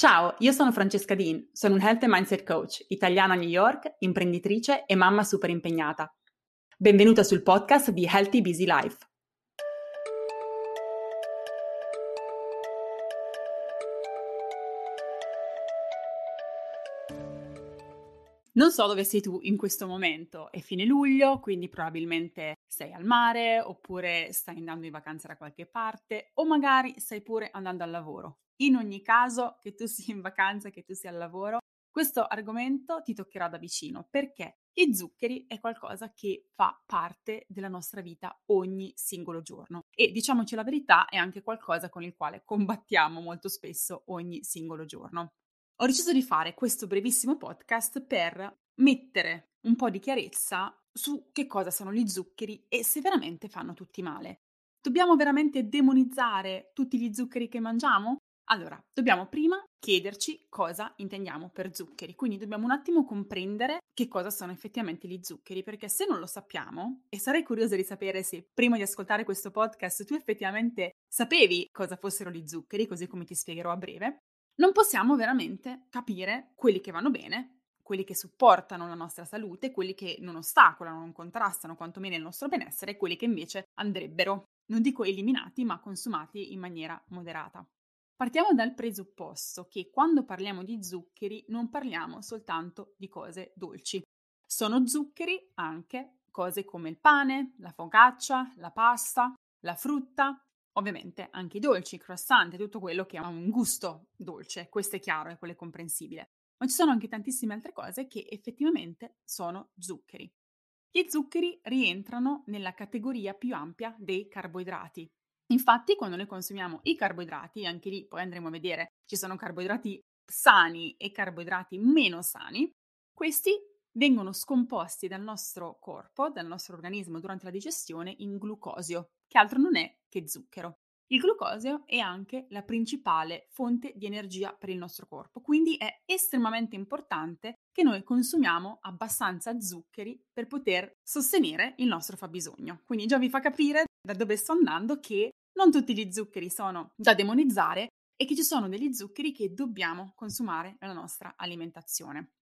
Ciao, io sono Francesca Dean, sono un Health and Mindset Coach, italiana a New York, imprenditrice e mamma super impegnata. Benvenuta sul podcast di Healthy Busy Life. Non so dove sei tu in questo momento, è fine luglio, quindi probabilmente sei al mare oppure stai andando in vacanza da qualche parte o magari stai pure andando al lavoro in ogni caso, che tu sia in vacanza, che tu sia al lavoro, questo argomento ti toccherà da vicino perché gli zuccheri è qualcosa che fa parte della nostra vita ogni singolo giorno e diciamoci la verità è anche qualcosa con il quale combattiamo molto spesso ogni singolo giorno. Ho deciso di fare questo brevissimo podcast per mettere un po' di chiarezza su che cosa sono gli zuccheri e se veramente fanno tutti male. Dobbiamo veramente demonizzare tutti gli zuccheri che mangiamo? Allora, dobbiamo prima chiederci cosa intendiamo per zuccheri, quindi dobbiamo un attimo comprendere che cosa sono effettivamente gli zuccheri, perché se non lo sappiamo, e sarei curiosa di sapere se prima di ascoltare questo podcast tu effettivamente sapevi cosa fossero gli zuccheri, così come ti spiegherò a breve, non possiamo veramente capire quelli che vanno bene, quelli che supportano la nostra salute, quelli che non ostacolano, non contrastano quantomeno il nostro benessere quelli che invece andrebbero, non dico eliminati, ma consumati in maniera moderata. Partiamo dal presupposto che quando parliamo di zuccheri non parliamo soltanto di cose dolci. Sono zuccheri anche cose come il pane, la focaccia, la pasta, la frutta, ovviamente anche i dolci, i croissant, tutto quello che ha un gusto dolce, questo è chiaro e quello è comprensibile. Ma ci sono anche tantissime altre cose che effettivamente sono zuccheri. Gli zuccheri rientrano nella categoria più ampia dei carboidrati, Infatti, quando noi consumiamo i carboidrati, anche lì poi andremo a vedere, ci sono carboidrati sani e carboidrati meno sani, questi vengono scomposti dal nostro corpo, dal nostro organismo durante la digestione in glucosio, che altro non è che zucchero. Il glucosio è anche la principale fonte di energia per il nostro corpo, quindi è estremamente importante che noi consumiamo abbastanza zuccheri per poter sostenere il nostro fabbisogno. Quindi già vi fa capire da dove sto andando che non tutti gli zuccheri sono da demonizzare e che ci sono degli zuccheri che dobbiamo consumare nella nostra alimentazione.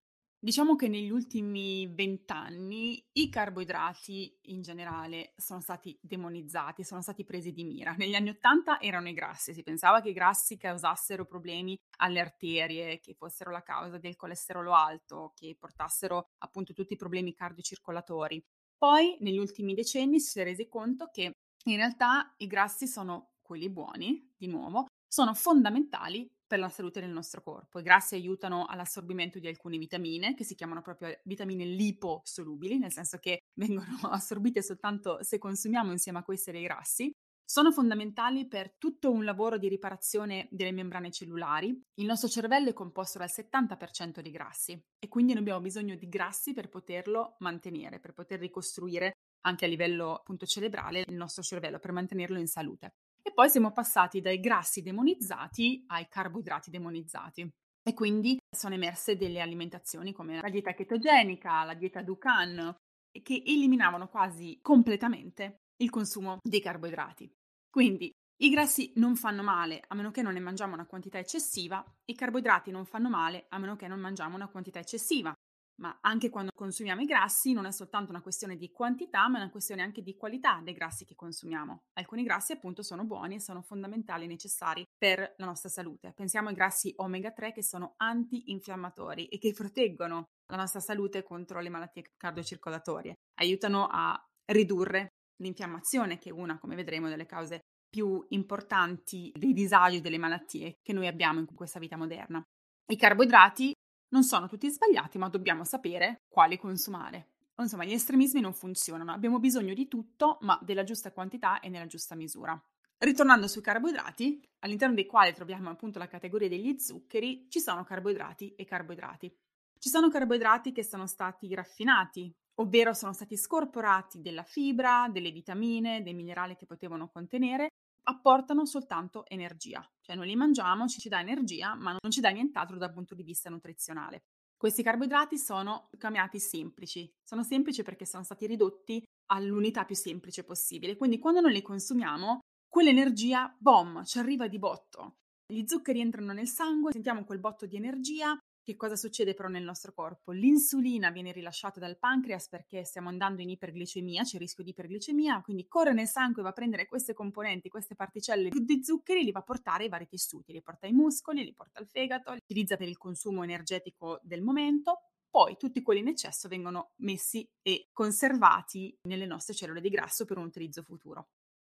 Diciamo che negli ultimi vent'anni i carboidrati in generale sono stati demonizzati, sono stati presi di mira. Negli anni Ottanta erano i grassi, si pensava che i grassi causassero problemi alle arterie, che fossero la causa del colesterolo alto, che portassero appunto tutti i problemi cardiocircolatori. Poi negli ultimi decenni si è resi conto che in realtà i grassi sono quelli buoni, di nuovo, sono fondamentali per la salute del nostro corpo. I grassi aiutano all'assorbimento di alcune vitamine, che si chiamano proprio vitamine liposolubili, nel senso che vengono assorbite soltanto se consumiamo insieme a questi dei grassi. Sono fondamentali per tutto un lavoro di riparazione delle membrane cellulari. Il nostro cervello è composto dal 70% di grassi e quindi noi abbiamo bisogno di grassi per poterlo mantenere, per poter ricostruire anche a livello appunto cerebrale il nostro cervello per mantenerlo in salute. E poi siamo passati dai grassi demonizzati ai carboidrati demonizzati. E quindi sono emerse delle alimentazioni come la dieta chetogenica, la dieta Dukan, che eliminavano quasi completamente il consumo dei carboidrati. Quindi i grassi non fanno male a meno che non ne mangiamo una quantità eccessiva, i carboidrati non fanno male a meno che non mangiamo una quantità eccessiva ma anche quando consumiamo i grassi non è soltanto una questione di quantità, ma è una questione anche di qualità dei grassi che consumiamo. Alcuni grassi appunto sono buoni e sono fondamentali e necessari per la nostra salute. Pensiamo ai grassi omega 3 che sono antinfiammatori e che proteggono la nostra salute contro le malattie cardiocircolatorie, aiutano a ridurre l'infiammazione che è una, come vedremo, delle cause più importanti dei disagi delle malattie che noi abbiamo in questa vita moderna. I carboidrati non sono tutti sbagliati, ma dobbiamo sapere quali consumare. Insomma, gli estremismi non funzionano, abbiamo bisogno di tutto, ma della giusta quantità e nella giusta misura. Ritornando sui carboidrati, all'interno dei quali troviamo appunto la categoria degli zuccheri, ci sono carboidrati e carboidrati. Ci sono carboidrati che sono stati raffinati, ovvero sono stati scorporati della fibra, delle vitamine, dei minerali che potevano contenere apportano soltanto energia, cioè noi li mangiamo, ci, ci dà energia, ma non ci dà nient'altro dal punto di vista nutrizionale. Questi carboidrati sono chiamati semplici, sono semplici perché sono stati ridotti all'unità più semplice possibile, quindi quando noi li consumiamo, quell'energia, boom, ci arriva di botto. Gli zuccheri entrano nel sangue, sentiamo quel botto di energia. Che cosa succede però nel nostro corpo? L'insulina viene rilasciata dal pancreas perché stiamo andando in iperglicemia, c'è il rischio di iperglicemia, quindi corre nel sangue, va a prendere queste componenti, queste particelle di zuccheri, li va a portare ai vari tessuti, li porta ai muscoli, li porta al fegato, li utilizza per il consumo energetico del momento, poi tutti quelli in eccesso vengono messi e conservati nelle nostre cellule di grasso per un utilizzo futuro.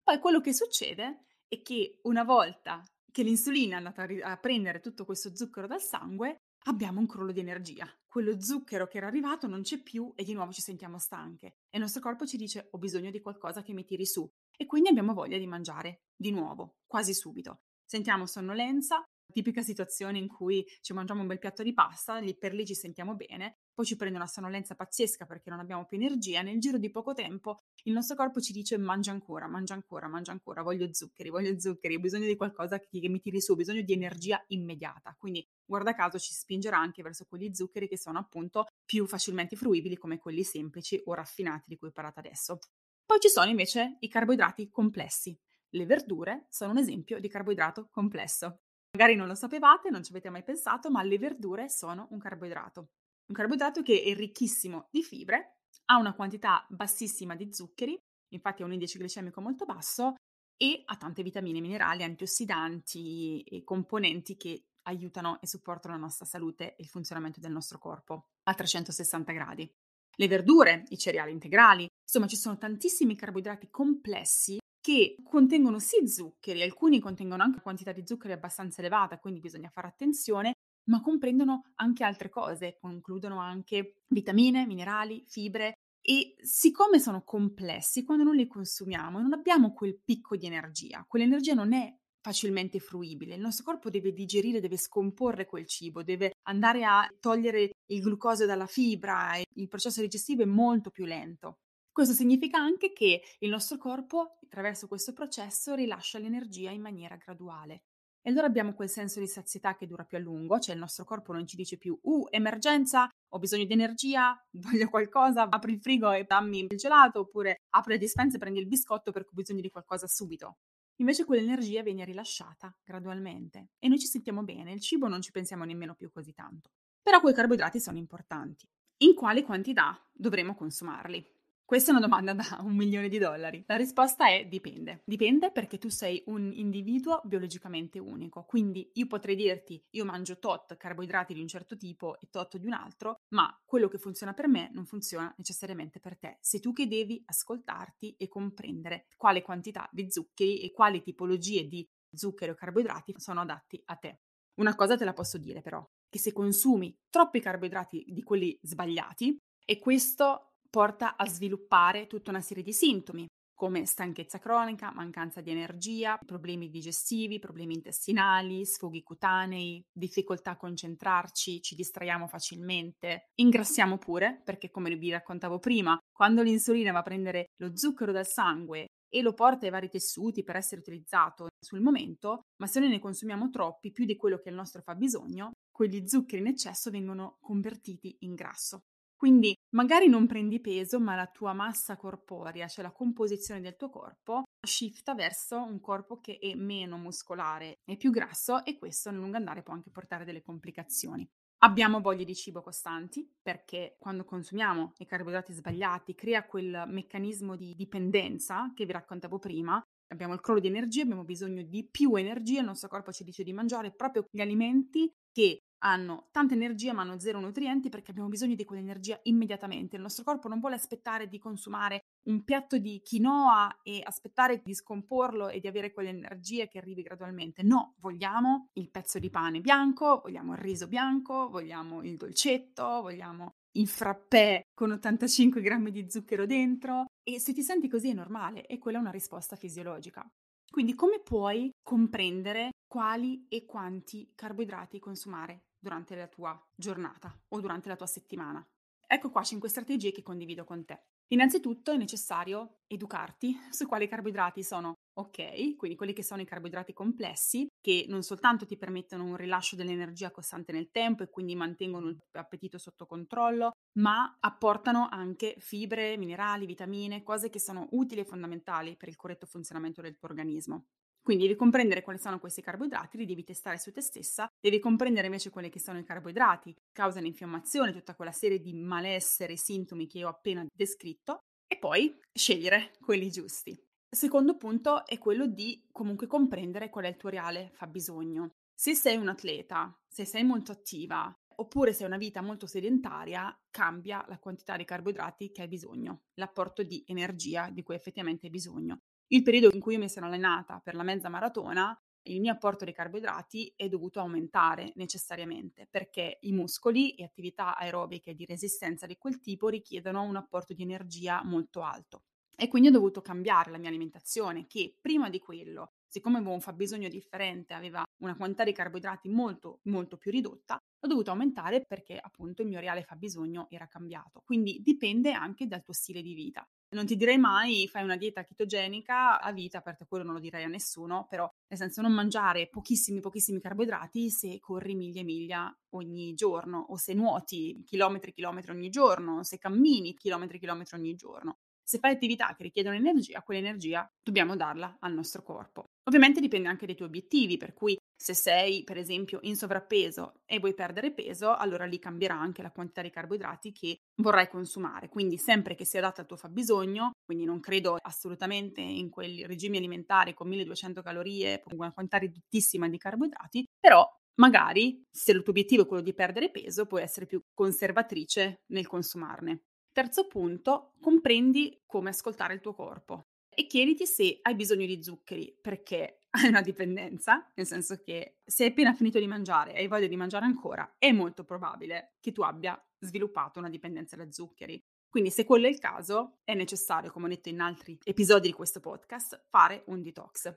Poi quello che succede è che una volta che l'insulina è andata a, prendere tutto questo zucchero dal sangue, abbiamo un crollo di energia. Quello zucchero che era arrivato non c'è più e di nuovo ci sentiamo stanche. E il nostro corpo ci dice ho bisogno di qualcosa che mi tiri su. E quindi abbiamo voglia di mangiare di nuovo, quasi subito. Sentiamo sonnolenza, tipica situazione in cui ci mangiamo un bel piatto di pasta, lì per lì ci sentiamo bene, poi ci prende una sonnolenza pazzesca perché non abbiamo più energia, nel giro di poco tempo il nostro corpo ci dice mangia ancora, mangia ancora, mangia ancora, voglio zuccheri, voglio zuccheri, ho bisogno di qualcosa che, che mi tiri su, ho bisogno di energia immediata. Quindi guarda caso ci spingerà anche verso quegli zuccheri che sono appunto più facilmente fruibili come quelli semplici o raffinati di cui ho parlato adesso. Poi ci sono invece i carboidrati complessi. Le verdure sono un esempio di carboidrato complesso. Magari non lo sapevate, non ci avete mai pensato, ma le verdure sono un carboidrato. Un carboidrato che è ricchissimo di fibre, ha una quantità bassissima di zuccheri, infatti ha un indice glicemico molto basso e ha tante vitamine, minerali, antiossidanti e componenti che aiutano e supportano la nostra salute e il funzionamento del nostro corpo a 360 gradi. Le verdure, i cereali integrali, insomma ci sono tantissimi carboidrati complessi che contengono sì zuccheri, alcuni contengono anche quantità di zuccheri abbastanza elevata, quindi bisogna fare attenzione, ma comprendono anche altre cose, includono anche vitamine, minerali, fibre e siccome sono complessi, quando non li consumiamo non abbiamo quel picco di energia, quell'energia non è facilmente fruibile, il nostro corpo deve digerire, deve scomporre quel cibo, deve andare a togliere il glucosio dalla fibra, il processo digestivo è molto più lento. Questo significa anche che il nostro corpo, attraverso questo processo, rilascia l'energia in maniera graduale. E allora abbiamo quel senso di sazietà che dura più a lungo, cioè il nostro corpo non ci dice più, uh, emergenza, ho bisogno di energia, voglio qualcosa, apri il frigo e dammi il gelato, oppure apri le dispense e prendi il biscotto perché ho bisogno di qualcosa subito. Invece quell'energia viene rilasciata gradualmente e noi ci sentiamo bene, il cibo non ci pensiamo nemmeno più così tanto. Però quei carboidrati sono importanti. In quali quantità dovremo consumarli? Questa è una domanda da un milione di dollari. La risposta è dipende. Dipende perché tu sei un individuo biologicamente unico. Quindi io potrei dirti io mangio tot carboidrati di un certo tipo e tot di un altro, ma quello che funziona per me non funziona necessariamente per te. Sei tu che devi ascoltarti e comprendere quale quantità di zuccheri e quali tipologie di zuccheri o carboidrati sono adatti a te. Una cosa te la posso dire però, che se consumi troppi carboidrati di quelli sbagliati, e questo porta a sviluppare tutta una serie di sintomi come stanchezza cronica, mancanza di energia, problemi digestivi, problemi intestinali, sfoghi cutanei, difficoltà a concentrarci, ci distraiamo facilmente, ingrassiamo pure, perché come vi raccontavo prima, quando l'insulina va a prendere lo zucchero dal sangue e lo porta ai vari tessuti per essere utilizzato sul momento, ma se noi ne consumiamo troppi, più di quello che il nostro fa bisogno, quegli zuccheri in eccesso vengono convertiti in grasso. Quindi magari non prendi peso, ma la tua massa corporea, cioè la composizione del tuo corpo, shifta verso un corpo che è meno muscolare e più grasso e questo nel lungo andare può anche portare delle complicazioni. Abbiamo voglie di cibo costanti perché quando consumiamo i carboidrati sbagliati crea quel meccanismo di dipendenza che vi raccontavo prima. Abbiamo il crollo di energia, abbiamo bisogno di più energia, il nostro corpo ci dice di mangiare proprio gli alimenti che hanno tanta energia ma hanno zero nutrienti perché abbiamo bisogno di quell'energia immediatamente. Il nostro corpo non vuole aspettare di consumare un piatto di quinoa e aspettare di scomporlo e di avere quell'energia che arrivi gradualmente. No, vogliamo il pezzo di pane bianco, vogliamo il riso bianco, vogliamo il dolcetto, vogliamo il frappè con 85 grammi di zucchero dentro e se ti senti così è normale e quella è una risposta fisiologica. Quindi come puoi comprendere quali e quanti carboidrati consumare durante la tua giornata o durante la tua settimana. Ecco qua 5 strategie che condivido con te. Innanzitutto è necessario educarti su quali carboidrati sono ok, quindi quelli che sono i carboidrati complessi, che non soltanto ti permettono un rilascio dell'energia costante nel tempo e quindi mantengono il tuo appetito sotto controllo, ma apportano anche fibre, minerali, vitamine, cose che sono utili e fondamentali per il corretto funzionamento del tuo organismo. Quindi devi comprendere quali sono questi carboidrati, li devi testare su te stessa, devi comprendere invece quelli che sono i carboidrati, causano infiammazione, tutta quella serie di malessere, sintomi che ho appena descritto, e poi scegliere quelli giusti. Secondo punto è quello di comunque comprendere qual è il tuo reale fabbisogno. Se sei un atleta, se sei molto attiva, oppure se hai una vita molto sedentaria, cambia la quantità di carboidrati che hai bisogno, l'apporto di energia di cui effettivamente hai bisogno. Il periodo in cui mi sono allenata per la mezza maratona, il mio apporto di carboidrati è dovuto aumentare necessariamente perché i muscoli e attività aerobiche di resistenza di quel tipo richiedono un apporto di energia molto alto. E quindi ho dovuto cambiare la mia alimentazione che prima di quello, siccome avevo un fabbisogno differente, aveva una quantità di carboidrati molto molto più ridotta, ho dovuto aumentare perché appunto il mio reale fabbisogno era cambiato. Quindi dipende anche dal tuo stile di vita. Non ti direi mai fai una dieta chetogenica a vita, perché quello non lo direi a nessuno, però nel senso non mangiare pochissimi pochissimi carboidrati se corri miglia e miglia ogni giorno o se nuoti chilometri e chilometri ogni giorno, se cammini chilometri e chilometri ogni giorno. Se fai attività che richiedono energia, quell'energia dobbiamo darla al nostro corpo. Ovviamente dipende anche dai tuoi obiettivi, per cui se sei, per esempio, in sovrappeso e vuoi perdere peso, allora lì cambierà anche la quantità di carboidrati che vorrai consumare. Quindi sempre che sia adatta al tuo fabbisogno, quindi non credo assolutamente in quei regimi alimentari con 1200 calorie, con una quantità ridottissima di carboidrati, però magari se il tuo obiettivo è quello di perdere peso, puoi essere più conservatrice nel consumarne. Terzo punto, comprendi come ascoltare il tuo corpo e chiediti se hai bisogno di zuccheri perché hai una dipendenza, nel senso che se hai appena finito di mangiare e hai voglia di mangiare ancora, è molto probabile che tu abbia sviluppato una dipendenza da zuccheri. Quindi se quello è il caso, è necessario, come ho detto in altri episodi di questo podcast, fare un detox.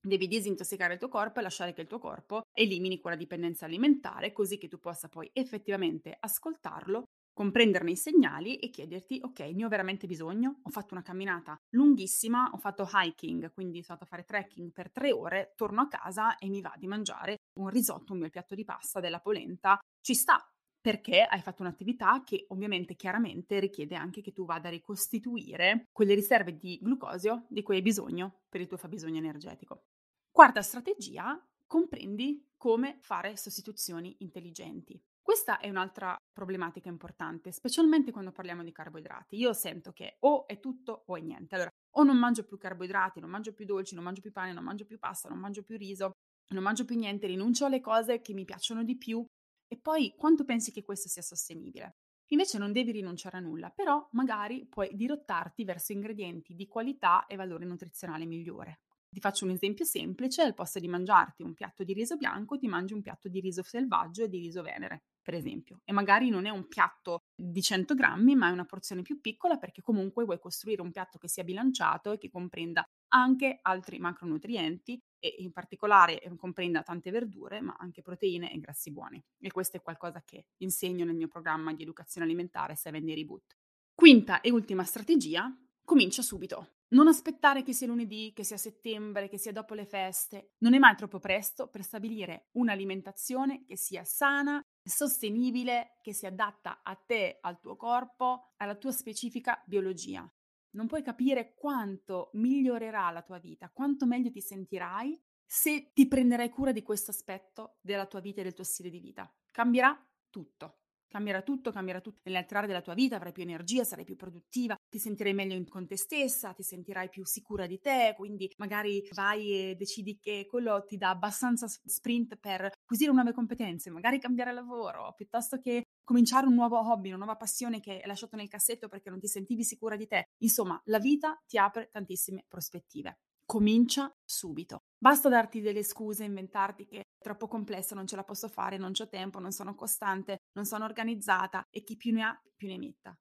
Devi disintossicare il tuo corpo e lasciare che il tuo corpo elimini quella dipendenza alimentare, così che tu possa poi effettivamente ascoltarlo comprenderne i segnali e chiederti, ok, ne ho veramente bisogno? Ho fatto una camminata lunghissima, ho fatto hiking, quindi sono andata a fare trekking per tre ore, torno a casa e mi va di mangiare un risotto, un bel piatto di pasta, della polenta. Ci sta, perché hai fatto un'attività che ovviamente chiaramente richiede anche che tu vada a ricostituire quelle riserve di glucosio di cui hai bisogno per il tuo fabbisogno energetico. Quarta strategia, comprendi come fare sostituzioni intelligenti. Questa è un'altra problematica importante, specialmente quando parliamo di carboidrati. Io sento che o è tutto o è niente. Allora, o non mangio più carboidrati, non mangio più dolci, non mangio più pane, non mangio più pasta, non mangio più riso, non mangio più niente, rinuncio alle cose che mi piacciono di più. E poi quanto pensi che questo sia sostenibile? Invece non devi rinunciare a nulla, però magari puoi dirottarti verso ingredienti di qualità e valore nutrizionale migliore. Ti faccio un esempio semplice, al posto di mangiarti un piatto di riso bianco, ti mangi un piatto di riso selvaggio e di riso venere, per esempio. E magari non è un piatto di 100 grammi, ma è una porzione più piccola perché comunque vuoi costruire un piatto che sia bilanciato e che comprenda anche altri macronutrienti e in particolare comprenda tante verdure, ma anche proteine e grassi buoni. E questo è qualcosa che insegno nel mio programma di educazione alimentare 7 Day Reboot. Quinta e ultima strategia, comincia subito. Non aspettare che sia lunedì, che sia settembre, che sia dopo le feste. Non è mai troppo presto per stabilire un'alimentazione che sia sana, sostenibile, che si adatta a te, al tuo corpo, alla tua specifica biologia. Non puoi capire quanto migliorerà la tua vita, quanto meglio ti sentirai se ti prenderai cura di questo aspetto della tua vita e del tuo stile di vita. Cambierà tutto. Cambierà tutto, cambierà tutto nelle altre aree della tua vita, avrai più energia, sarai più produttiva, ti sentirai meglio con te stessa, ti sentirai più sicura di te, quindi magari vai e decidi che quello ti dà abbastanza sprint per acquisire nuove competenze, magari cambiare lavoro, piuttosto che cominciare un nuovo hobby, una nuova passione che hai lasciato nel cassetto perché non ti sentivi sicura di te. Insomma, la vita ti apre tantissime prospettive. Comincia subito. Basta darti delle scuse, inventarti che è troppo complesso, non ce la posso fare, non ho tempo, non sono costante, non sono organizzata e chi più ne ha più ne metta.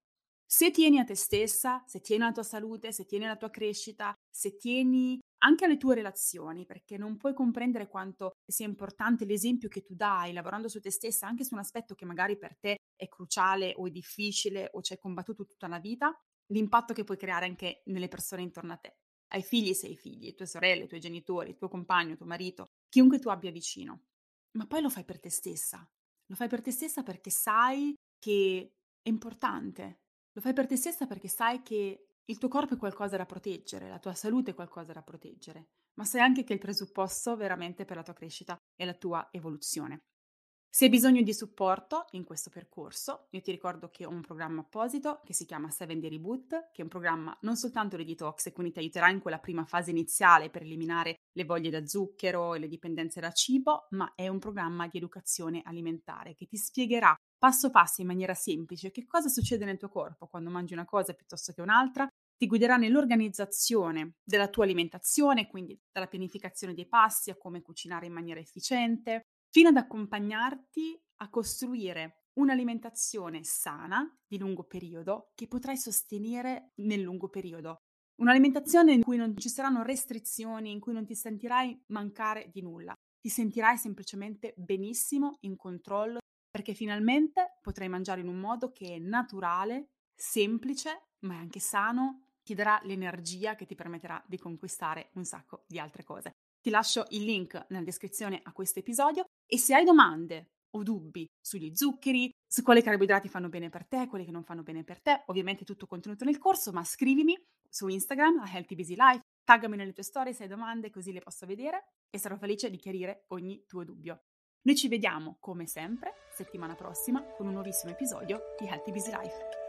Se tieni a te stessa, se tieni alla tua salute, se tieni alla tua crescita, se tieni anche alle tue relazioni, perché non puoi comprendere quanto sia importante l'esempio che tu dai lavorando su te stessa, anche su un aspetto che magari per te è cruciale o è difficile o ci hai combattuto tutta la vita, l'impatto che puoi creare anche nelle persone intorno a te ai figli se hai figli, tue sorelle, i tuoi genitori, il tuo compagno, il tuo marito, chiunque tu abbia vicino. Ma poi lo fai per te stessa. Lo fai per te stessa perché sai che è importante. Lo fai per te stessa perché sai che il tuo corpo è qualcosa da proteggere, la tua salute è qualcosa da proteggere, ma sai anche che è il presupposto veramente per la tua crescita e la tua evoluzione. Se hai bisogno di supporto in questo percorso, io ti ricordo che ho un programma apposito che si chiama 7 Day Reboot, che è un programma non soltanto di detox e quindi ti aiuterà in quella prima fase iniziale per eliminare le voglie da zucchero e le dipendenze da cibo, ma è un programma di educazione alimentare che ti spiegherà passo passo in maniera semplice che cosa succede nel tuo corpo quando mangi una cosa piuttosto che un'altra, ti guiderà nell'organizzazione della tua alimentazione, quindi dalla pianificazione dei passi a come cucinare in maniera efficiente, fino ad accompagnarti a costruire un'alimentazione sana di lungo periodo che potrai sostenere nel lungo periodo. Un'alimentazione in cui non ci saranno restrizioni, in cui non ti sentirai mancare di nulla. Ti sentirai semplicemente benissimo, in controllo, perché finalmente potrai mangiare in un modo che è naturale, semplice, ma è anche sano, ti darà l'energia che ti permetterà di conquistare un sacco di altre cose. Ti lascio il link nella descrizione a questo episodio e se hai domande o dubbi sugli zuccheri, su quali carboidrati fanno bene per te, quelli che non fanno bene per te, ovviamente tutto contenuto nel corso, ma scrivimi su Instagram a Healthy Busy Life, taggami nelle tue storie se hai domande così le posso vedere e sarò felice di chiarire ogni tuo dubbio. Noi ci vediamo come sempre settimana prossima con un nuovissimo episodio di Healthy Busy Life.